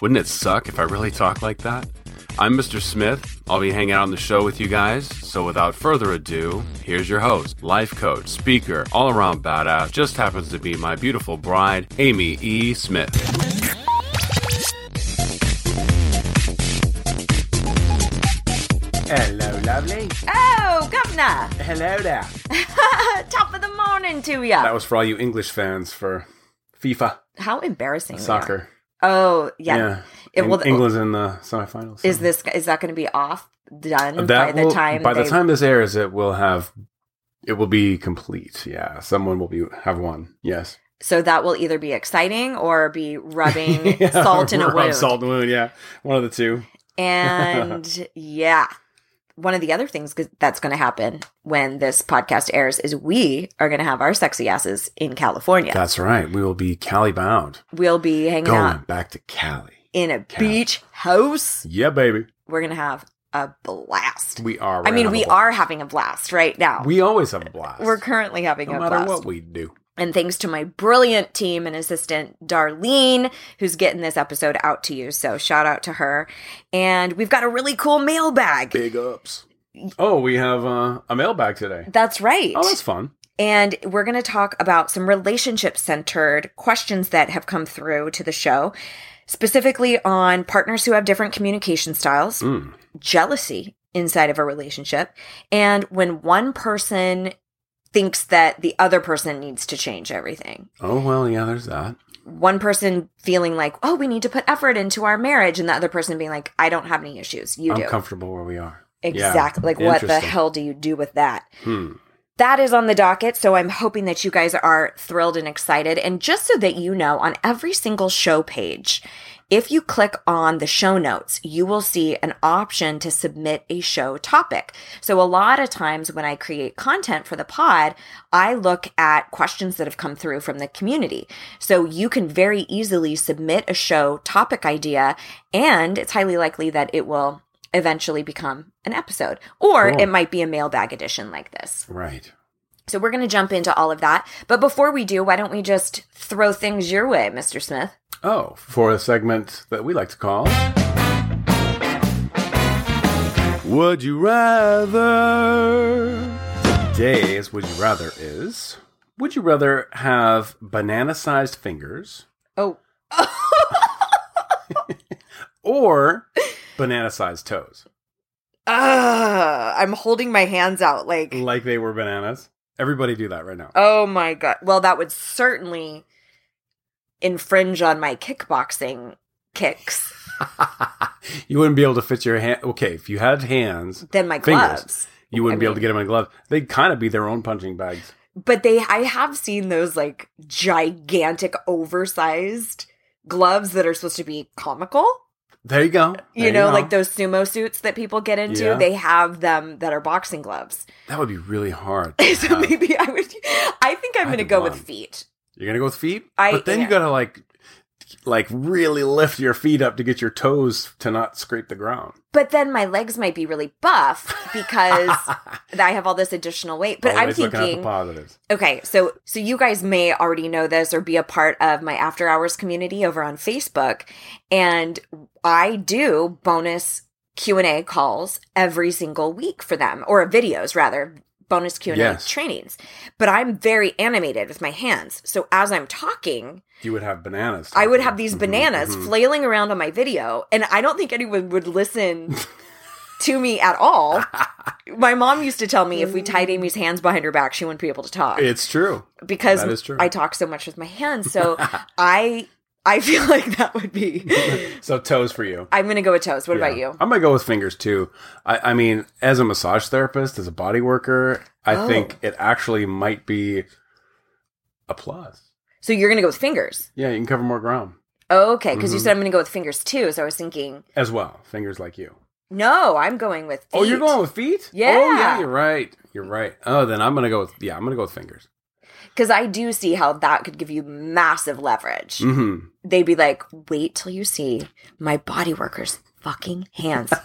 Wouldn't it suck if I really talked like that? I'm Mr. Smith. I'll be hanging out on the show with you guys. So without further ado, here's your host, life coach, speaker, all around badass, just happens to be my beautiful bride, Amy E. Smith. Hello, lovely. Oh, governor! Hello there. Top of the morning to ya! That was for all you English fans for FIFA How embarrassing. we are. soccer. Oh, yeah. Yeah. It will- England's in the semifinals. Is this is that going to be off done by that the time by the time this airs, it will have it will be complete. Yeah, someone will be have won. Yes, So that will either be exciting or be rubbing salt in a wound. Salt in a wound. Yeah, one of the two. And yeah, one of the other things that's going to happen when this podcast airs is we are going to have our sexy asses in California. That's right. We will be Cali bound, we'll be hanging going out back to Cali. in a Cali. beach house. Yeah, baby. We're going to have a blast. We are. I mean, we gonna have a are having a blast right now. We always have a blast. We're currently having no a matter blast. what we do. And thanks to my brilliant team and assistant, Darlene, who's getting this episode out to you. So shout out to her. And we've got a really cool mailbag. Big ups. Oh, we have uh, a mailbag today. That's right. Oh, that's fun. And we're going to talk about some relationship centered questions that have come through to the show, specifically on partners who have different communication styles, Mm. jealousy inside of a relationship, and when one person thinks that the other person needs to change everything. Oh well, yeah. There's that. One person feeling like, oh, we need to put effort into our marriage, and the other person being like, I don't have any issues. You I'm do. comfortable where we are. Exactly. Like, what the hell do you do with that? Hmm. That is on the docket. So I'm hoping that you guys are thrilled and excited. And just so that you know, on every single show page, if you click on the show notes, you will see an option to submit a show topic. So a lot of times when I create content for the pod, I look at questions that have come through from the community. So you can very easily submit a show topic idea, and it's highly likely that it will eventually become an episode, or Cool. it might be a mailbag edition like this. Right. So we're going to jump into all of that. But before we do, why don't we just throw things your way, Mr. Smith? Oh, for a segment that we like to call. Would you rather? Today's Would You Rather is Would you rather have banana sized fingers Oh, or banana sized toes? uh, I'm holding my hands out like, Like they were bananas? Everybody do that right now. oh my God. Well, that would certainly infringe on my kickboxing kicks you wouldn't be able to fit your hand. Okay, if you had hands, then my Fingers. gloves. you wouldn't I be able to get them in gloves. They'd kind of be their own punching bags. But they, I have seen those like gigantic, oversized gloves that are supposed to be comical. There you go. You There know, go. like those sumo suits that people get into. Yeah. They have them that are boxing gloves. That would be really hard. so have. maybe I would. I think I'm going to go one. with feet. You're gonna go with feet, I- but then yeah. you gotta like, like really lift your feet up to get your toes to not scrape the ground. But then my legs might be really buff because I have all this additional weight. But Always I'm looking at the thinking, positives. okay, so so you guys may already know this or be a part of my after hours community over on Facebook, and I do bonus Q and A calls every single week for them, or videos rather. Bonus Q and A Yes. trainings, but I'm very animated with my hands. So as I'm talking, You would have bananas. I would have these Mhm, bananas mhm. flailing around on my video, and I don't think anyone would listen to me at all. My mom used to tell me if we tied Amy's hands behind her back, she wouldn't be able to talk It's true. because true. I talk so much with my hands. So I I feel like that would be. So toes for you. I'm gonna go with toes. What about you? I'm gonna go with fingers too. I, I mean, as a massage therapist, as a body worker, I Oh. think it actually might be a plus. So you're gonna go with fingers. Yeah, you can cover more ground. Okay, because you Mhm. said I'm going to go with fingers too. So I was thinking, as well. Fingers like you. no, I'm going with. Feet. Oh, you're going with feet? Yeah. Oh, yeah, you're right. You're right. Oh, then I'm gonna go with yeah. I'm gonna go with fingers. Because I do see how that could give you massive leverage. Mm-hmm. They'd be like, "Wait till you see my body worker's fucking hands.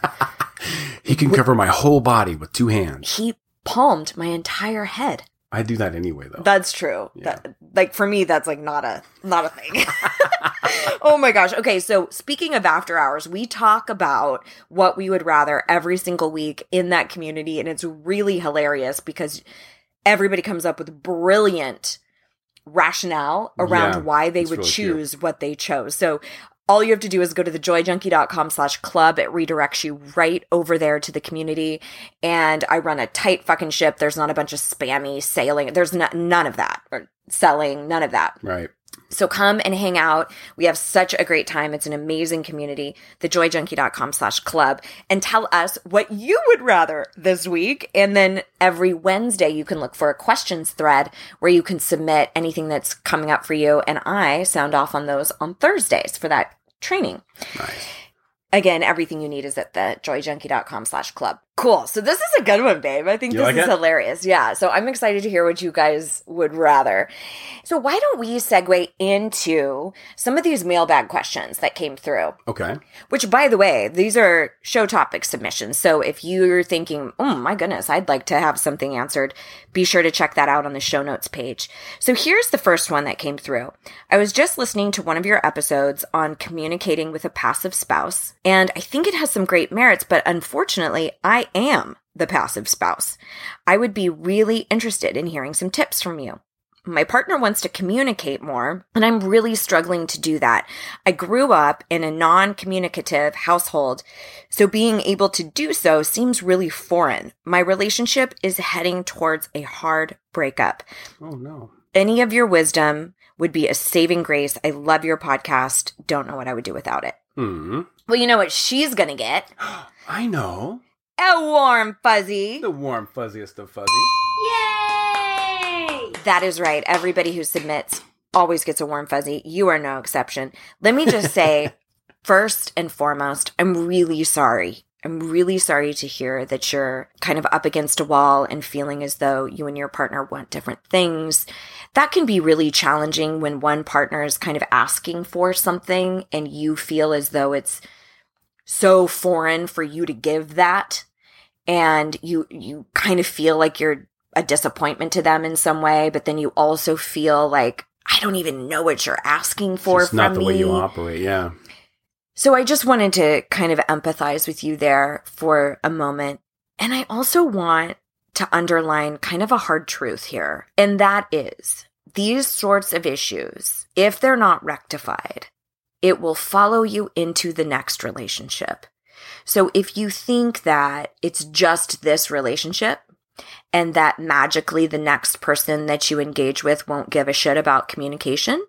He can cover my whole body with two hands. he palmed my entire head." I do that anyway, though. That's true. Yeah. That, like for me, that's like not a not a thing. oh my gosh. Okay, so speaking of after hours, we talk about what we would rather every single week in that community, and it's really hilarious because everybody comes up with brilliant rationale around Yeah, why they would really cute. choose what they chose. So all you have to do is go to thejoyjunkie.com slash club. It redirects you right over there to the community. And I run a tight fucking ship. There's not a bunch of spammy sailing. There's no, none of that or selling, none of that. right. So come and hang out. We have such a great time. It's an amazing community. Thejoyjunkie.com slash club and tell us what you would rather this week. And then every Wednesday, you can look for a questions thread where you can submit anything that's coming up for you. And I sound off on those on Thursdays for that training. Nice. Again, everything you need is at the joyjunkie.com slash club. Cool. So this is a good one, babe. I think You this like is it? hilarious. Yeah. So I'm excited to hear what you guys would rather. So why don't we segue into some of these mailbag questions that came through? Okay. Which, by the way, these are show topic submissions. So if you're thinking, oh my goodness, I'd like to have something answered, be sure to check that out on the show notes page. So here's the first one that came through. I was just listening to one of your episodes on communicating with a passive spouse, and I think it has some great merits, but unfortunately, I am the passive spouse. I would be really interested in hearing some tips from you. My partner wants to communicate more, and I'm really struggling to do that. I grew up in a non communicative household, so being able to do so seems really foreign. My relationship is heading towards a hard breakup. Oh no. Any of your wisdom would be a saving grace. I love your podcast. Don't know what I would do without it. Hmm. Well, you know what she's gonna get? I know. A warm fuzzy. The warm fuzziest of fuzzies. Yay! That is right. Everybody who submits always gets a warm fuzzy. You are no exception. Let me just say, first and foremost, I'm really sorry. I'm really sorry to hear that you're kind of up against a wall and feeling as though you and your partner want different things. That can be really challenging when one partner is kind of asking for something and you feel as though it's so foreign for you to give that and you you kind of feel like you're a disappointment to them in some way but then you also feel like I don't even know what you're asking for It's not the me. way you operate. Yeah. So I just wanted to kind of empathize with you there for a moment. And I also want to underline kind of a hard truth here. And that is these sorts of issues, if they're not rectified, it will follow you into the next relationship. So if you think that it's just this relationship and that magically the next person that you engage with won't give a shit about communication,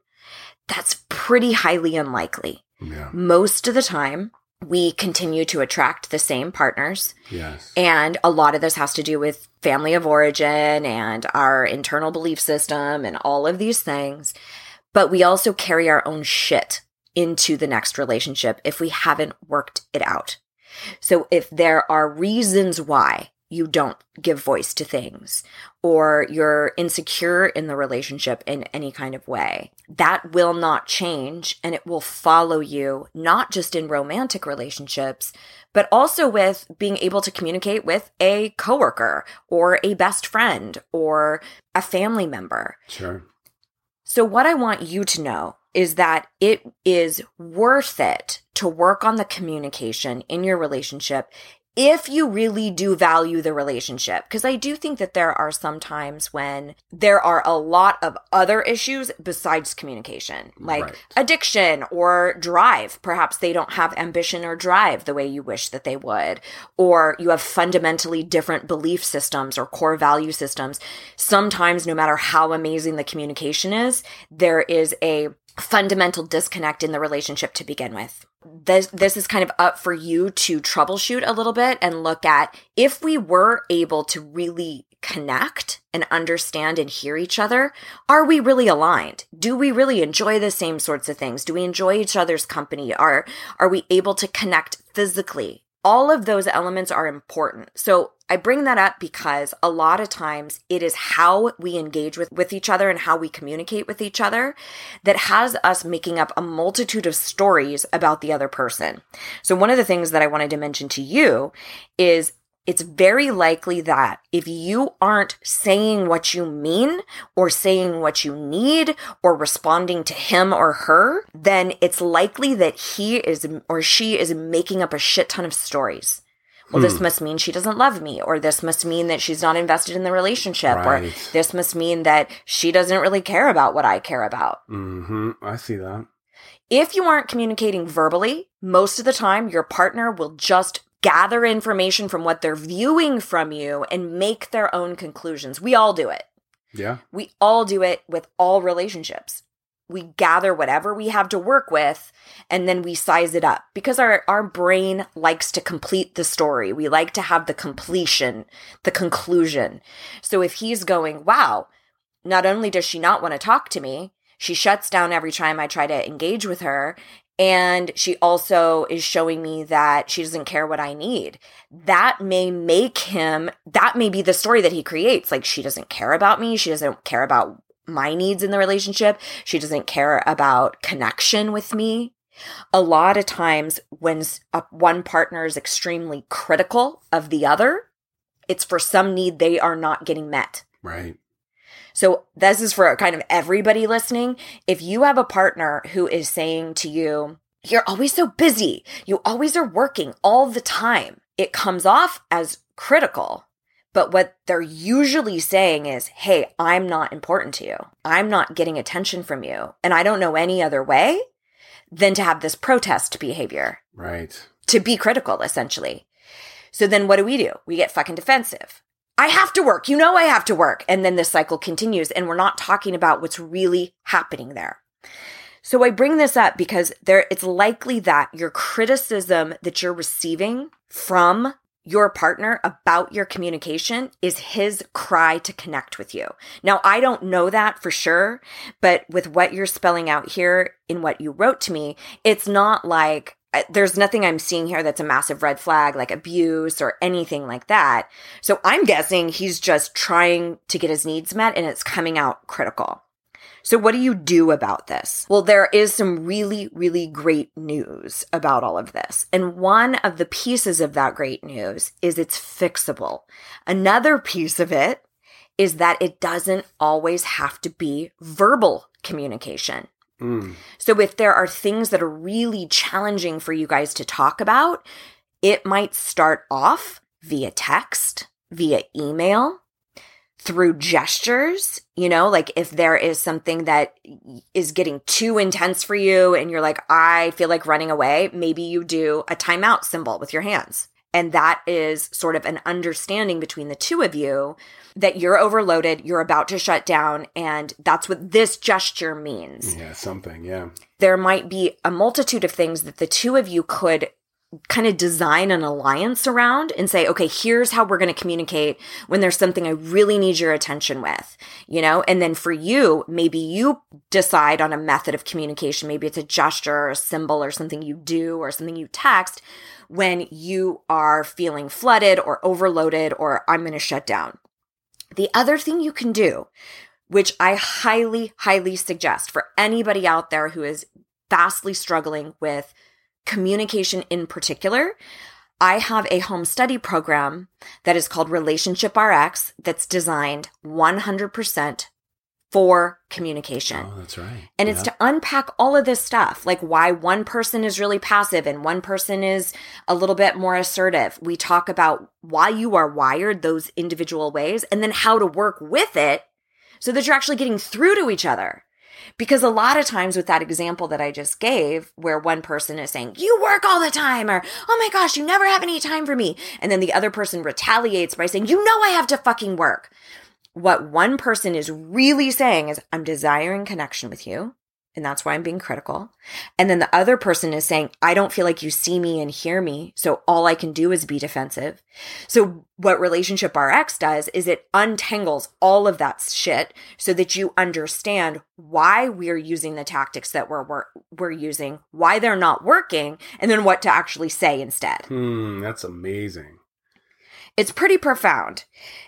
that's pretty highly unlikely Yeah. most of the time we continue to attract the same partners Yes. and a lot of this has to do with family of origin and our internal belief system and all of these things but we also carry our own shit into the next relationship if we haven't worked it out so if there are reasons why you don't give voice to things or you're insecure in the relationship in any kind of way, that will not change and it will follow you not just in romantic relationships, but also with being able to communicate with a coworker or a best friend or a family member. Sure. So, what I want you to know is that it is worth it to work on the communication in your relationship if you really do value the relationship. Because I do think that there are some times when there are a lot of other issues besides communication, like Right. addiction or drive. Perhaps they don't have ambition or drive the way you wish that they would, or you have fundamentally different belief systems or core value systems. Sometimes, no matter how amazing the communication is, there is a fundamental disconnect in the relationship to begin with. This, this is kind of up for you to troubleshoot a little bit and look at if we were able to really connect and understand and hear each other, are we really aligned? Do we really enjoy the same sorts of things? Do we enjoy each other's company? Are, are we able to connect physically? All of those elements are important. So I bring that up because a lot of times it is how we engage with, with each other and how we communicate with each other that has us making up a multitude of stories about the other person. So one of the things that I wanted to mention to you is it's very likely that if you aren't saying what you mean or saying what you need or responding to him or her, then it's likely that he is or she is making up a shit ton of stories. Well, this must mean she doesn't love me, or this must mean that she's not invested in the relationship, or this must mean that she doesn't really care about what I care about. Mm-hmm. I see that. If you aren't communicating verbally, most of the time your partner will just gather information from what they're viewing from you and make their own conclusions. We all do it. Yeah. We all do it with all relationships. We gather whatever we have to work with and then we size it up because our, our brain likes to complete the story. We like to have the completion, the conclusion. So if he's going, wow, not only does she not want to talk to me, she shuts down every time I try to engage with her. And she also is showing me that she doesn't care what I need. That may make him, that may be the story that he creates. Like, she doesn't care about me. She doesn't care about my needs in the relationship. She doesn't care about connection with me. A lot of times, when uh, one partner is extremely critical of the other, it's for some need they are not getting met. Right. So this is for kind of everybody listening. If you have a partner who is saying to you, you're always so busy. You always are working all the time. It comes off as critical. But what they're usually saying is, Hey, I'm not important to you. I'm not getting attention from you. And I don't know any other way than to have this protest behavior Right. to be critical, essentially. So then what do we do? We get fucking defensive. I have to work. You know, I have to work. And then the cycle continues, and we're not talking about what's really happening there. So I bring this up because there, it's likely that your criticism that you're receiving from your partner about your communication is his cry to connect with you. Now, I don't know that for sure, but with what you're spelling out here in what you wrote to me, it's not like uh, there's nothing I'm seeing here that's a massive red flag, like abuse or anything like that. So I'm guessing he's just trying to get his needs met and it's coming out critical. So, what do you do about this? Well, there is some really, really great news about all of this. And one of the pieces of that great news is it's fixable. Another piece of it is that it doesn't always have to be verbal communication. Mm. So, if there are things that are really challenging for you guys to talk about, it might start off via text, via email, through gestures. You know, like if there is something that is getting too intense for you and you're like, I feel like running away, maybe you do a timeout symbol with your hands. And that is sort of an understanding between the two of you that you're overloaded, you're about to shut down, and that's what this gesture means Yeah, something. Yeah. there might be a multitude of things that the two of you could kind of design an alliance around and say, okay, here's how we're going to communicate when there's something I really need your attention with, you know? And then for you, maybe you decide on a method of communication. Maybe it's a gesture or a symbol or something you do or something you text when you are feeling flooded or overloaded or I'm going to shut down. The other thing you can do which I highly, highly suggest for anybody out there who is vastly struggling with communication in particular. I have a home study program that is called Relationship RX that's designed 100% for communication. Oh, that's right. And it's to unpack all of this stuff, like why one person is really passive and one person is a little bit more assertive. We talk about why you are wired those individual ways and then how to work with it so that you're actually getting through to each other. Because a lot of times with that example that I just gave, where one person is saying, you work all the time, or, oh my gosh, you never have any time for me. And then the other person retaliates by saying, you know, I have to fucking work. What one person is really saying is, I'm desiring connection with you. And that's why I'm being critical. And then the other person is saying, I don't feel like you see me and hear me. So all I can do is be defensive. So what Relationship RX does is it untangles all of that shit so that you understand why we're using the tactics that we're, we're, we're using, why they're not working, and then what to actually say instead. Hmm, that's amazing. It's pretty profound.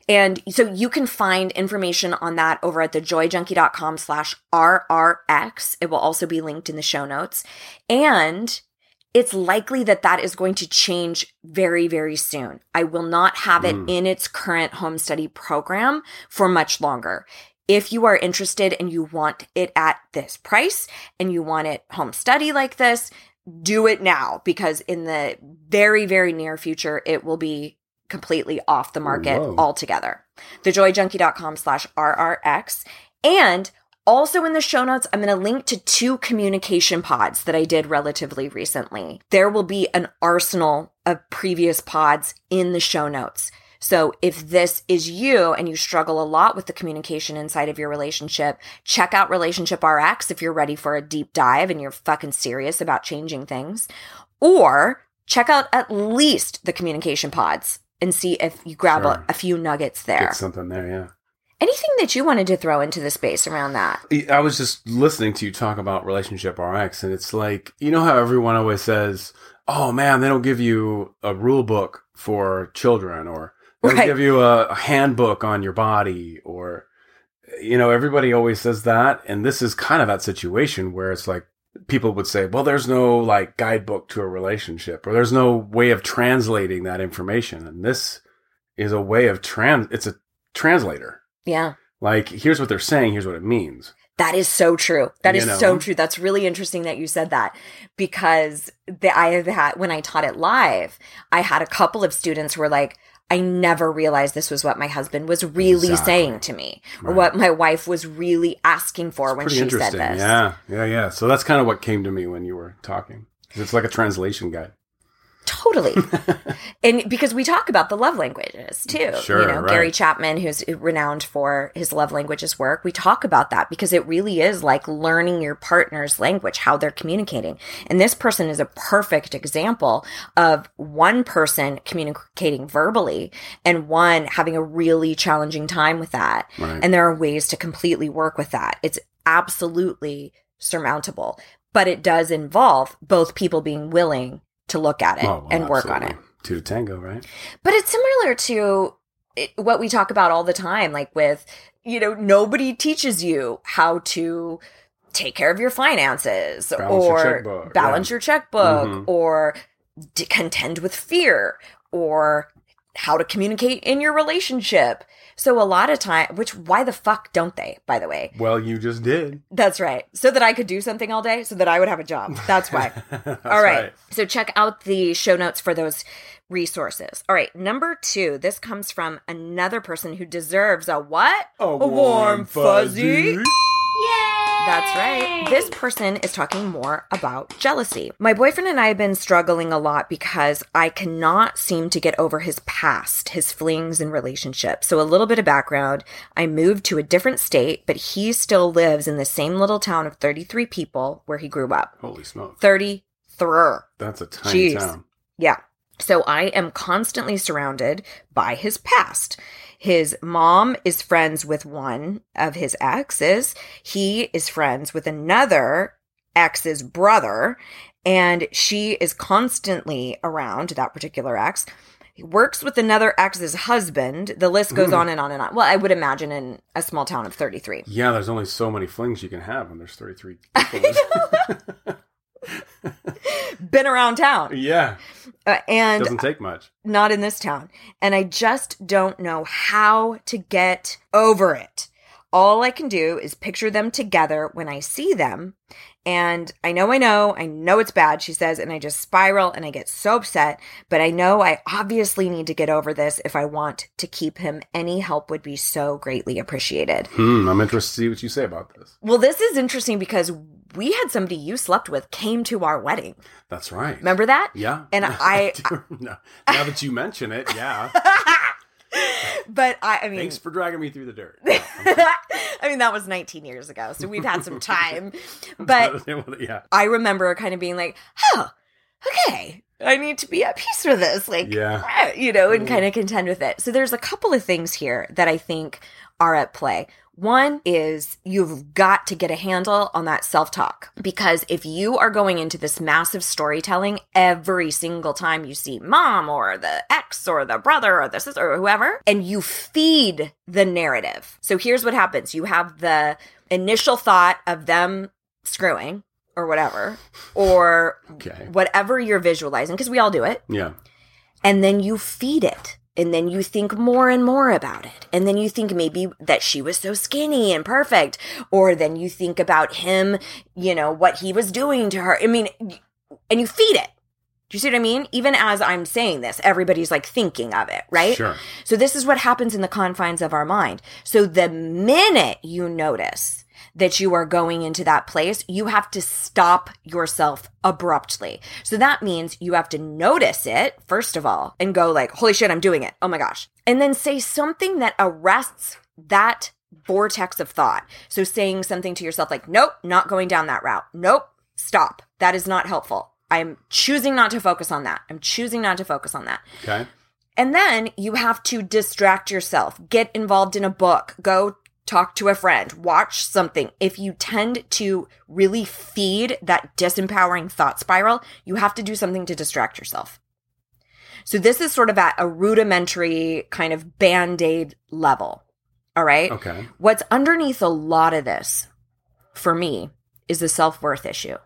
And so you can find information on that over at thejoyjunkie.com slash RRX. It will also be linked in the show notes. And it's likely that that is going to change very, very soon. I will not have it Mm. in its current home study program for much longer. If you are interested and you want it at this price and you want it home study like this, do it now because in the very, very near future, it will be completely off the market Whoa. altogether. Thejoyjunkie.com slash RRX. And also in the show notes, I'm going to link to two communication pods that I did relatively recently. There will be an arsenal of previous pods in the show notes. So if this is you and you struggle a lot with the communication inside of your relationship, check out Relationship RX if you're ready for a deep dive and you're fucking serious about changing things. Or check out at least the communication pods and see if you grab Sure. a, a few nuggets there. Get something there, yeah. Anything that you wanted to throw into the space around that? I was just listening to you talk about relationship RX, and it's like you know how everyone always says, "Oh man, they don't give you a rule book for children, or they don't Right. give you a handbook on your body, or you know, everybody always says that." And this is kind of that situation where it's like people would say, "Well, there's no like guidebook to a relationship, or there's no way of translating that information," and this is a way of trans. It's a translator. Yeah. Like, here's what they're saying. Here's what it means. That is so true. That You is know? so true. That's really interesting that you said that because the, I have had, when I taught it live, I had a couple of students who were like, I never realized this was what my husband was really Exactly. saying to me or Right. what my wife was really asking for when Pretty she said this. Yeah, yeah, yeah. So that's kind of what came to me when you were talking. It's like a translation guide. Totally. and because we talk about the love languages too. Sure, you know, right. Gary Chapman, who's renowned for his love languages work, we talk about that because it really is like learning your partner's language, how they're communicating. And this person is a perfect example of one person communicating verbally and one having a really challenging time with that. Right. And there are ways to completely work with that. It's absolutely surmountable, but it does involve both people being willing to look at it Oh, well, and work on it. absolutely. Two to tango, right? But it's similar to what we talk about all the time, like with, you know, nobody teaches you how to take care of your finances Balance your or checkbook, balance yeah. your checkbook Mhm. or d- contend with fear or how to communicate in your relationship. So a lot of time, which why the fuck don't they, by the way? Well, you just did. That's right. So that I could do something all day, so that I would have a job. That's why. That's All right. So check out the show notes for those resources. All right. Number two, this comes from another person who deserves a what? A warm fuzzy. Yay! That's right. This person is talking more about jealousy. My boyfriend and I have been struggling a lot because I cannot seem to get over his past, his flings and relationships. So, a little bit of background I moved to a different state, but he still lives in the same little town of 33 people where he grew up. Holy smoke. 33. That's a tiny Jeez. town. Yeah. So I am constantly surrounded by his past. His mom is friends with one of his exes. He is friends with another ex's brother, and she is constantly around that particular ex. He works with another ex's husband. The list goes hmm. on and on and on. Well, I would imagine in a small town of 33. Yeah, there's only so many flings you can have when there's 33 people. Been around town. yeah, Uh, and doesn't take much. not in this town. And I just don't know how to get over it. All I can do is picture them together when I see them. And I know, I know, I know it's bad, she says, and I just spiral and I get so upset. But I know I obviously need to get over this if I want to keep him. Any help would be so greatly appreciated. Hmm, I'm interested to see what you say about this. Well, this is interesting because we had somebody you slept with came to our wedding. That's right. Remember that? Yeah. And I- no, now that you mention it, yeah. but I, I mean, Thanks for dragging me through the dirt. I mean, that was 19 years ago, so we've had some time. But yeah, I remember kind of being like, oh, okay, I need to be at peace with this. Like, Yeah. you know, and mm-hmm. kind of contend with it. So there's a couple of things here that I think are at play. One is you've got to get a handle on that self talk because if you are going into this massive storytelling every single time you see mom or the ex or the brother or the sister or whoever, and you feed the narrative. So here's what happens. You have the initial thought of them screwing or whatever, or okay, whatever you're visualizing, because we all do it. Yeah, and then you feed it and then you think more and more about it. And then you think maybe that she was so skinny and perfect. Or then you think about him you know what he was doing to her. I mean and you feed it. Do you see what i mean? Even as i'm saying this everybody's like thinking of it right? Sure, so this is what happens in the confines of our mind. So the minute you notice that you are going into that place, you have to stop yourself abruptly. So that means you have to notice it first of all and go like, "Holy shit, I'm doing it. Oh my gosh." And then say something that arrests that vortex of thought. So saying something to yourself like, "Nope, not going down that route. Nope, stop. That is not helpful." I'm choosing not to focus on that. I'm choosing not to focus on that. okay, And then you have to distract yourself, get involved in a book, go talk to a friend, watch something. If you tend to really feed that disempowering thought spiral, you have to do something to distract yourself. So this is sort of at a rudimentary kind of band aid level. All right. okay, What's underneath a lot of this for me is the self worth issue.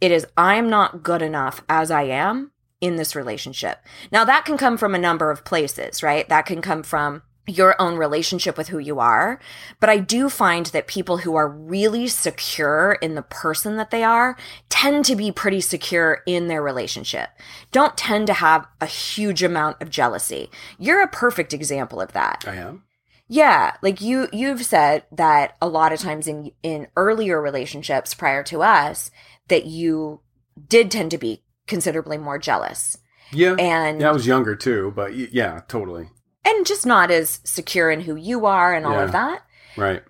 It is, I'm not good enough as I am in this relationship. Now, that can come from a number of places, right? That can come from your own relationship with who you are. But I do find that people who are really secure in the person that they are tend to be pretty secure in their relationship, don't tend to have a huge amount of jealousy. You're a perfect example of that. I am. Yeah, like you you've said that a lot of times in in earlier relationships prior to us that you did tend to be considerably more jealous Yeah, and yeah, I was younger too, but yeah, totally. And just not as secure in who you are and all of that. Right.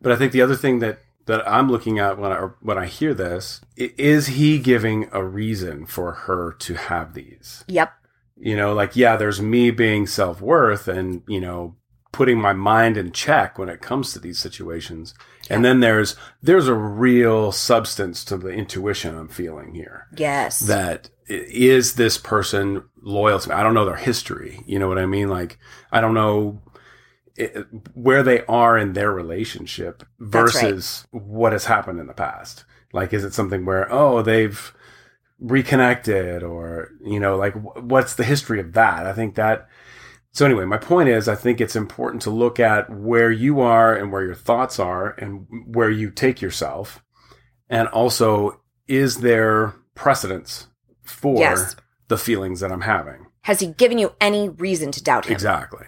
But I think the other thing that that I'm looking at when I when I hear this is he giving a reason for her to have these. Yep. You know, like yeah, there's me being self worth and you know putting my mind in check when it comes to these situations, and then there's there's a real substance to the intuition I'm feeling here Yes. that is this person loyal to me? I don't know their history. You know what I mean? Like, I don't know i where they are in their relationship That's right. versus what has happened in the past. Like, is it something where, oh, they've reconnected or, you know, like what's the history of that? I think that. So anyway, my point is, I think it's important to look at where you are and where your thoughts are and where you take yourself. And also, is there precedence for Yes. the feelings that I'm having? Has he given you any reason to doubt him? Exactly.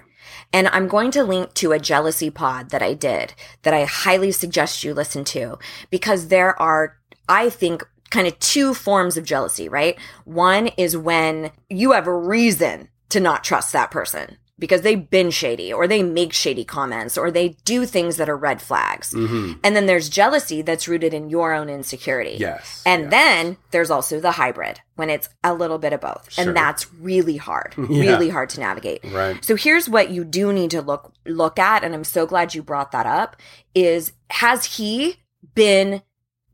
And I'm going to link to a jealousy pod that I did that I highly suggest you listen to because there are, I think, kind of two forms of jealousy, right? One is when you have a reason to not trust that person because they've been shady or they make shady comments or they do things that are red flags. hmm And then there's jealousy that's rooted in your own insecurity. Yes. And Yeah. then there's also the hybrid when it's a little bit of both. Sure. And that's really hard, Yeah. really hard to navigate. right. So here's what you do need to look look at and I'm so glad you brought that up is has he been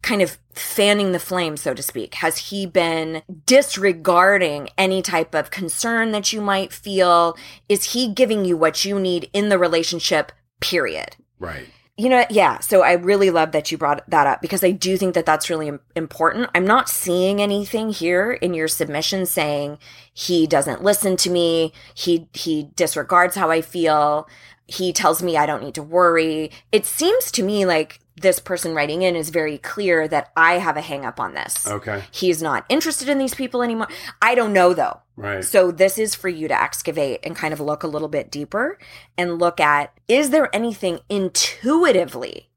kind of fanning the flame so to speak? Has he been disregarding any type of concern that you might feel? Is he giving you what you need in the relationship period? Right. You know, yeah. So I really love that you brought that up because I do think that that's really important. I'm not seeing anything here in your submission saying he doesn't listen to me, he he disregards how I feel, he tells me I don't need to worry. It seems to me like this person writing in is very clear that I have a hang up on this. Okay. He's not interested in these people anymore. I don't know though. Right. So this is for you to excavate and kind of look a little bit deeper and look at is there anything intuitively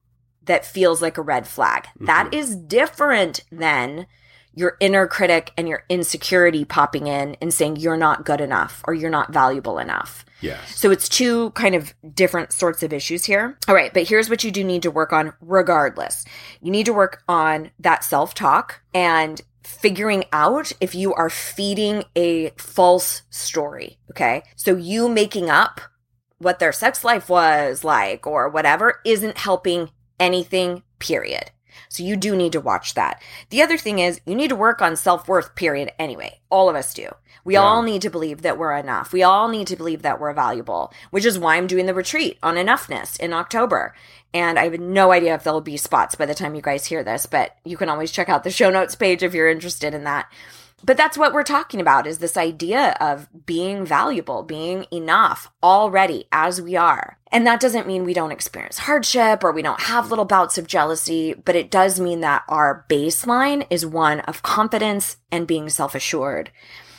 that feels like a red flag? That mm-hmm. is different than your inner critic and your insecurity popping in and saying you're not good enough or you're not valuable enough. Yes. So it's two kind of different sorts of issues here. All right, but here's what you do need to work on regardless. You need to work on that self talk and figuring out if you are feeding a false story. Okay. So you making up what their sex life was like or whatever isn't helping anything, period. So you do need to watch that. The other thing is you need to work on self worth, period, anyway. All of us do. We Yeah. all need to believe that we're enough. We all need to believe that we're valuable, which is why I'm doing the retreat on enoughness in October. And I have no idea if there'll be spots by the time you guys hear this, but you can always check out the show notes page if you're interested in that. But that's what we're talking about is this idea of being valuable, being enough already as we are. And that doesn't mean we don't experience hardship or we don't have little bouts of jealousy, but it does mean that our baseline is one of confidence and being self assured.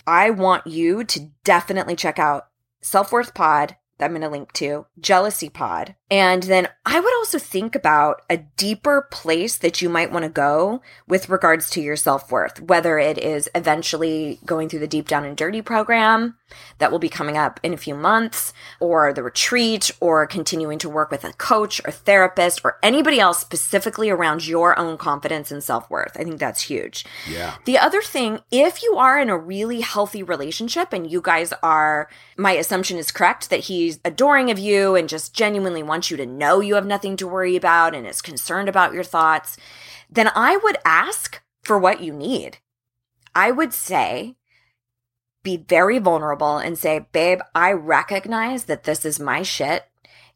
I want you to definitely check out Self Worth Pod that I'm going to link to, Jealousy Pod. And then I would also think about a deeper place that you might want to go with regards to your self worth, whether it is eventually going through the Deep Down and Dirty program that will be coming up in a few months, or the retreat, or continuing to work with a coach or therapist or anybody else specifically around your own confidence and self worth. I think that's huge. Yeah. The other thing, if you are in a really healthy relationship and you guys are, my assumption is correct that he's adoring of you and just genuinely wants you to know you have nothing to worry about and is concerned about your thoughts, then I would ask for what you need. I would say, be very vulnerable and say, babe, I recognize that this is my shit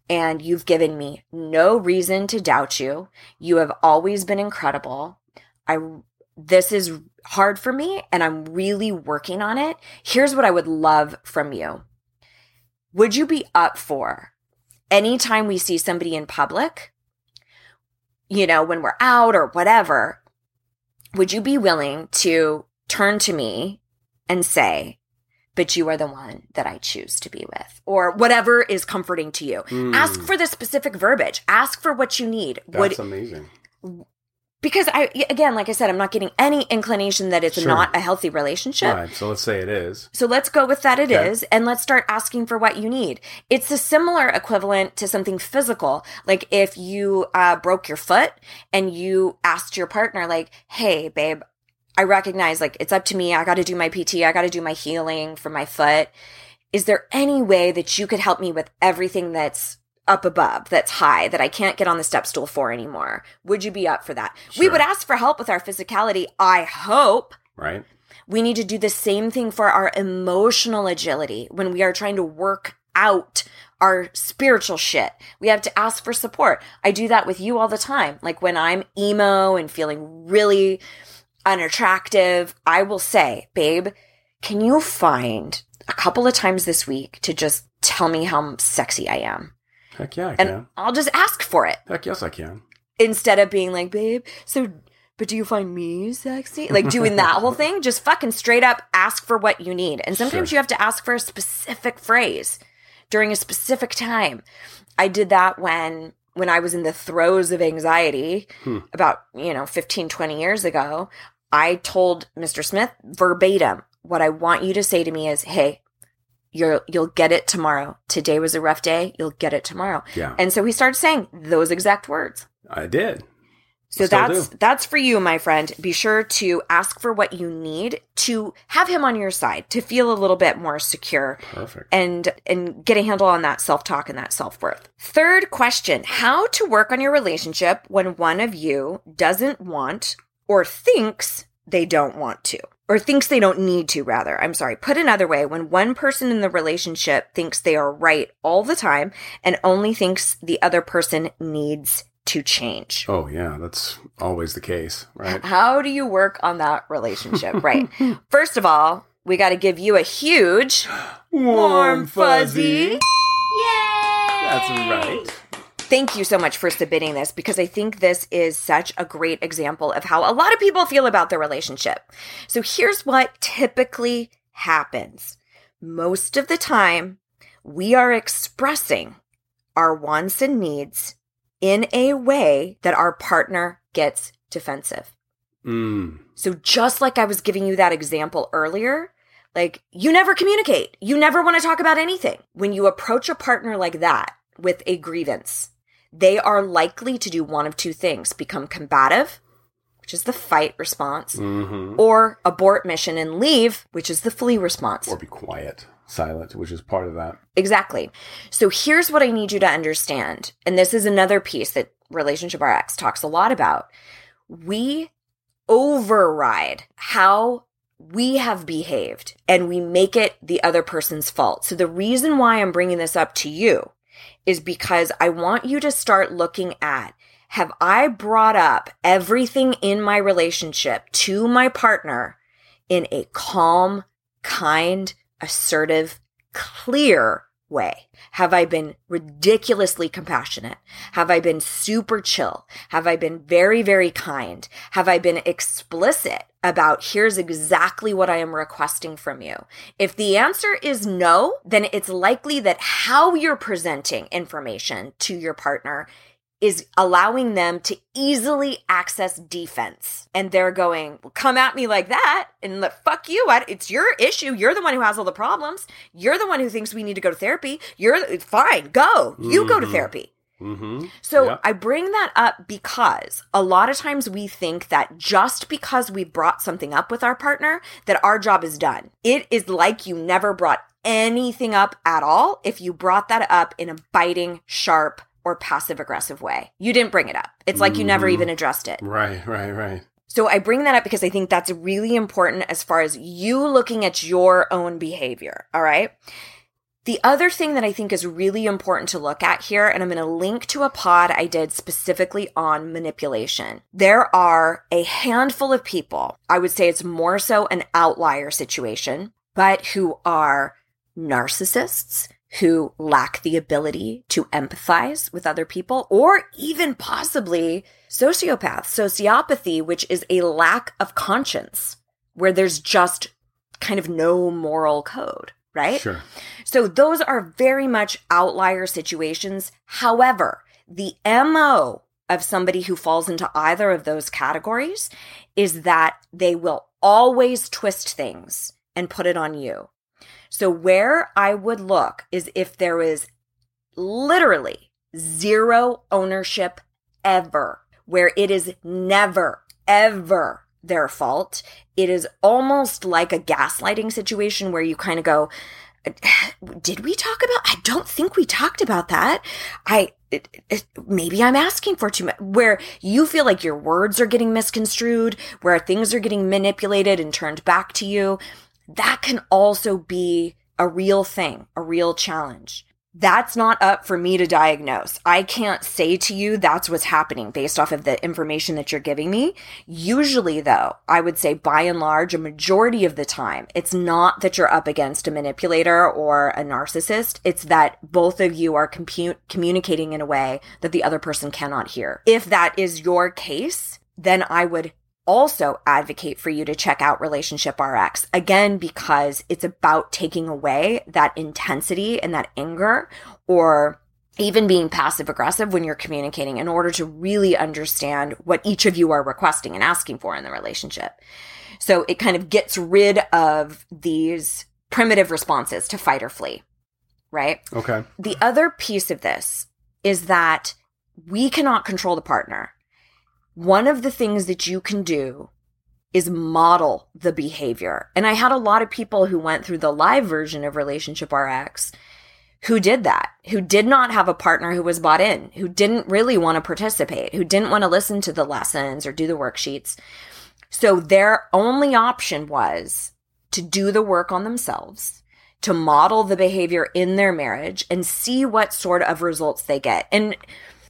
and you've given me no reason to doubt you. You have always been incredible. I this is hard for me and I'm really working on it. Here's what I would love from you. Would you be up for anytime we see somebody in public, you know, when we're out or whatever, would you be willing to turn to me and say, but you are the one that I choose to be with, or whatever is comforting to you? Ask hmm. for the specific verbiage. Ask for what you need. Would That's amazing. Because I again, like I said, I'm not getting any inclination that it's Sure. not a healthy relationship. Right. So let's say it is. So let's go with that It is, Okay. and let's start asking for what you need. It's a similar equivalent to something physical. Like if you uh, broke your foot and you asked your partner, like, hey, babe, I recognize like it's up to me. I got to do my PT. I got to do my healing for my foot. Is there any way that you could help me with everything that's up above, that's high, that I can't get on the step stool for anymore? Would you be up for that? We would ask for help with our physicality. I hope Right. we need to do the same thing for our emotional agility when we are trying to work out our spiritual shit. We have to ask for support. I do that with you all the time. Like when I'm emo and feeling really unattractive, I will say, babe, can you find a couple of times this week to just tell me how sexy I am? Heck yeah, I And can. I'll just ask for it Heck yes, I can. instead of being like, babe, so, but do you find me sexy? Like doing that whole thing, just fucking straight up ask for what you need. And sometimes Sure. you have to ask for a specific phrase during a specific time. I did that when when I was in the throes of anxiety Hmm. about, you know, 15, 20 years ago. I told Mr. Smith verbatim, what I want you to say to me is, hey, you're, you'll get it tomorrow. Today was a rough day. You'll get it tomorrow. Yeah. And so he started saying those exact words. I did. So still that's do. that's for you, my friend. Be sure to ask for what you need to have him on your side to feel a little bit more secure Perfect. and and get a handle on that self-talk and that self-worth. Third question, how to work on your relationship when one of you doesn't want or thinks they don't want to or thinks they don't need to rather. I'm sorry. Put another way, when one person in the relationship thinks they are right all the time and only thinks the other person needs to change. Oh yeah, that's always the case, right? How do you work on that relationship? right. First of all, we got to give you a huge warm fuzzy. Yay! That's right. Thank you so much for submitting this because I think this is such a great example of how a lot of people feel about their relationship. So here's what typically happens. Most of the time, we are expressing our wants and needs in a way that our partner gets defensive. Mm. So just like I was giving you that example earlier, like you never communicate. You never want to talk about anything. When you approach a partner like that with a grievance, they are likely to do one of two things become combative, which is the fight response, hmm or abort mission and leave, which is the flee response. Or be quiet, silent, which is part of that. Exactly. So here's what I need you to understand. And this is another piece that Relationship RX talks a lot about. We override how we have behaved and we make it the other person's fault. So the reason why I'm bringing this up to you is because I want you to start looking at have I brought up everything in my relationship to my partner in a calm, kind, assertive, clear way? Have I been ridiculously compassionate? Have I been super chill? Have I been very, very kind? Have I been explicit about here's exactly what I am requesting from you? If the answer is no, then it's likely that how you're presenting information to your partner is allowing them to easily access defense. And they're going, well, come at me like that and let, fuck you. I, it's your issue. You're the one who has all the problems. You're the one who thinks we need to go to therapy. You're fine. Go. You go to Mhm. therapy. Mm-hmm. So. I bring that up because a lot of times we think that just because we brought something up with our partner, that our job is done. It is like you never brought anything up at all if you brought that up in a biting, sharp, or passive aggressive way. You didn't bring it up. It's like you never Mhm. even addressed it. Right, right, right. So I bring that up because I think that's really important as far as you looking at your own behavior. All right. The other thing that I think is really important to look at here, and I'm going to link to a pod I did specifically on manipulation. There are a handful of people, I would say it's more so an outlier situation, but who are narcissists, who lack the ability to empathize with other people, or even possibly sociopaths, sociopathy, which is a lack of conscience, where there's just kind of no moral code, right? Sure. So those are very much outlier situations. However, the MO of somebody who falls into either of those categories is that they will always twist things and put it on you. So where I would look is if there is literally zero ownership ever, where it is never, ever their fault. It is almost like a gaslighting situation where you kind of go, uh, did we talk about i don't think we talked about that i it, it, maybe i'm asking for too much where you feel like your words are getting misconstrued where things are getting manipulated and turned back to you that can also be a real thing a real challenge that's not up for me to diagnose. I can't say to you that's what's happening based off of the information that you're giving me. Usually, though, I would say by and large, a majority of the time, it's not that you're up against a manipulator or a narcissist. It's that both of you are compu- communicating in a way that the other person cannot hear. If that is your case, then I would also advocate for you to check out Relationship RX again because it's about taking away that intensity and that anger or even being passive aggressive when you're communicating in order to really understand what each of you are requesting and asking for in the relationship. So it kind of gets rid of these primitive responses to fight or flee, right? Okay. The other piece of this is that we cannot control the partner. One of the things that you can do is model the behavior. And I had a lot of people who went through the live version of Relationship RX who did that, who did not have a partner who was bought in, who didn't really want to participate, who didn't want to listen to the lessons or do the worksheets. So their only option was to do the work on themselves, to model the behavior in their marriage and see what sort of results they get. And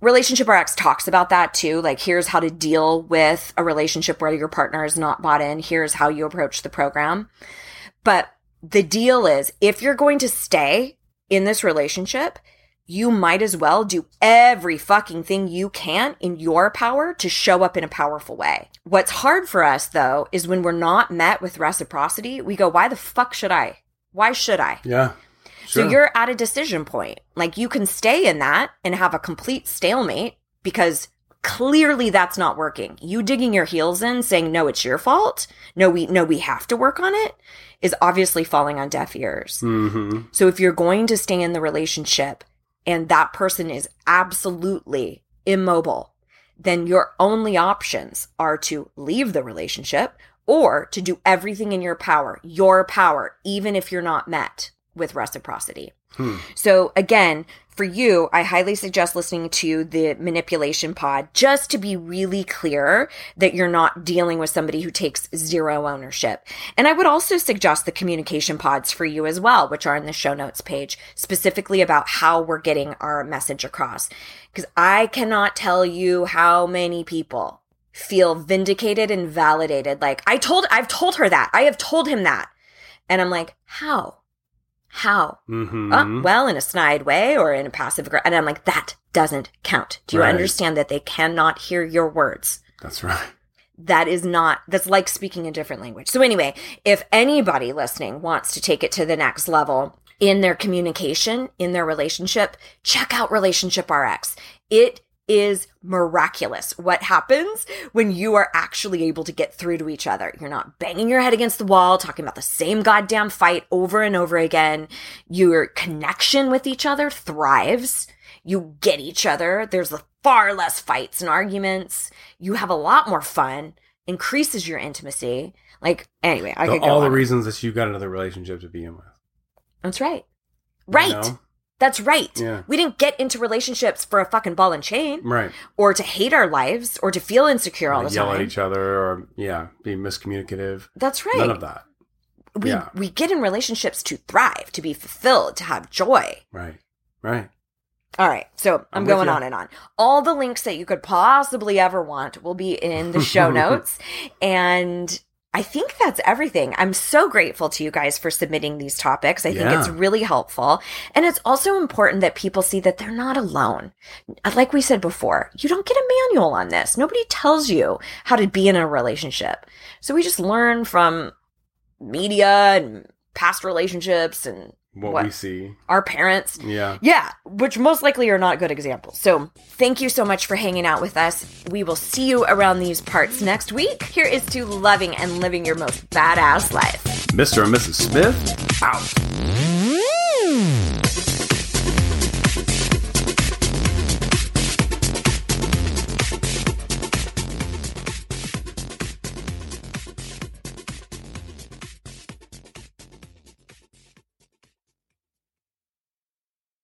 Relationship RX talks about that too. Like, here's how to deal with a relationship where your partner is not bought in. Here's how you approach the program. But the deal is if you're going to stay in this relationship, you might as well do every fucking thing you can in your power to show up in a powerful way. What's hard for us though is when we're not met with reciprocity, we go, why the fuck should I? Why should I? Yeah. So you're at a decision point. Like you can stay in that and have a complete stalemate because clearly that's not working. You digging your heels in saying no it's your fault. No we no we have to work on it is obviously falling on deaf ears. hmm So if you're going to stay in the relationship and that person is absolutely immobile, then your only options are to leave the relationship or to do everything in your power, your power, even if you're not met with reciprocity. Hmm. So again, for you, I highly suggest listening to the manipulation pod just to be really clear that you're not dealing with somebody who takes zero ownership. And I would also suggest the communication pods for you as well, which are in the show notes page, specifically about how we're getting our message across. Because I cannot tell you how many people feel vindicated and validated. Like I told, I've told her that. I have told him that. And I'm like, how? How? Uh, well, in a snide way or in a passive aggressive. And I'm like, that doesn't count. Do you Right. understand that they cannot hear your words? That's right. That is not, that's like speaking a different language. So, anyway, if anybody listening wants to take it to the next level in their communication, in their relationship, check out Relationship RX. It is miraculous what happens when you are actually able to get through to each other. You're not banging your head against the wall, talking about the same goddamn fight over and over again. Your connection with each other thrives. You get each other. There's far less fights and arguments. You have a lot more fun, increases your intimacy. Like, anyway, I The- could go all the on. reasons that you got another relationship to begin with. That's right. you Right. know? That's right. Yeah. We didn't get into relationships for a fucking ball and chain Right. or to hate our lives or to feel insecure all the yell time. at each other or yeah, be miscommunicative. That's right. None of that. we yeah. we get in relationships to thrive, to be fulfilled, to have joy. Right. Right. All right, so I'm, I'm going on and on. All the links that you could possibly ever want will be in the show notes, and I think that's everything. I'm so grateful to you guys for submitting these topics. I think it's really helpful, and it's also important that people see that they're not alone. Uh, like we said before, you don't get a manual on this. Nobody tells you how to be in a relationship, so we just learn from media and past relationships and What, What? we see. our parents. Yeah. Yeah, which most likely are not good examples. So, thank you so much for hanging out with us. We will see you around these parts next week. Here is to loving and living your most badass life. Mr. and Mrs. Smith out.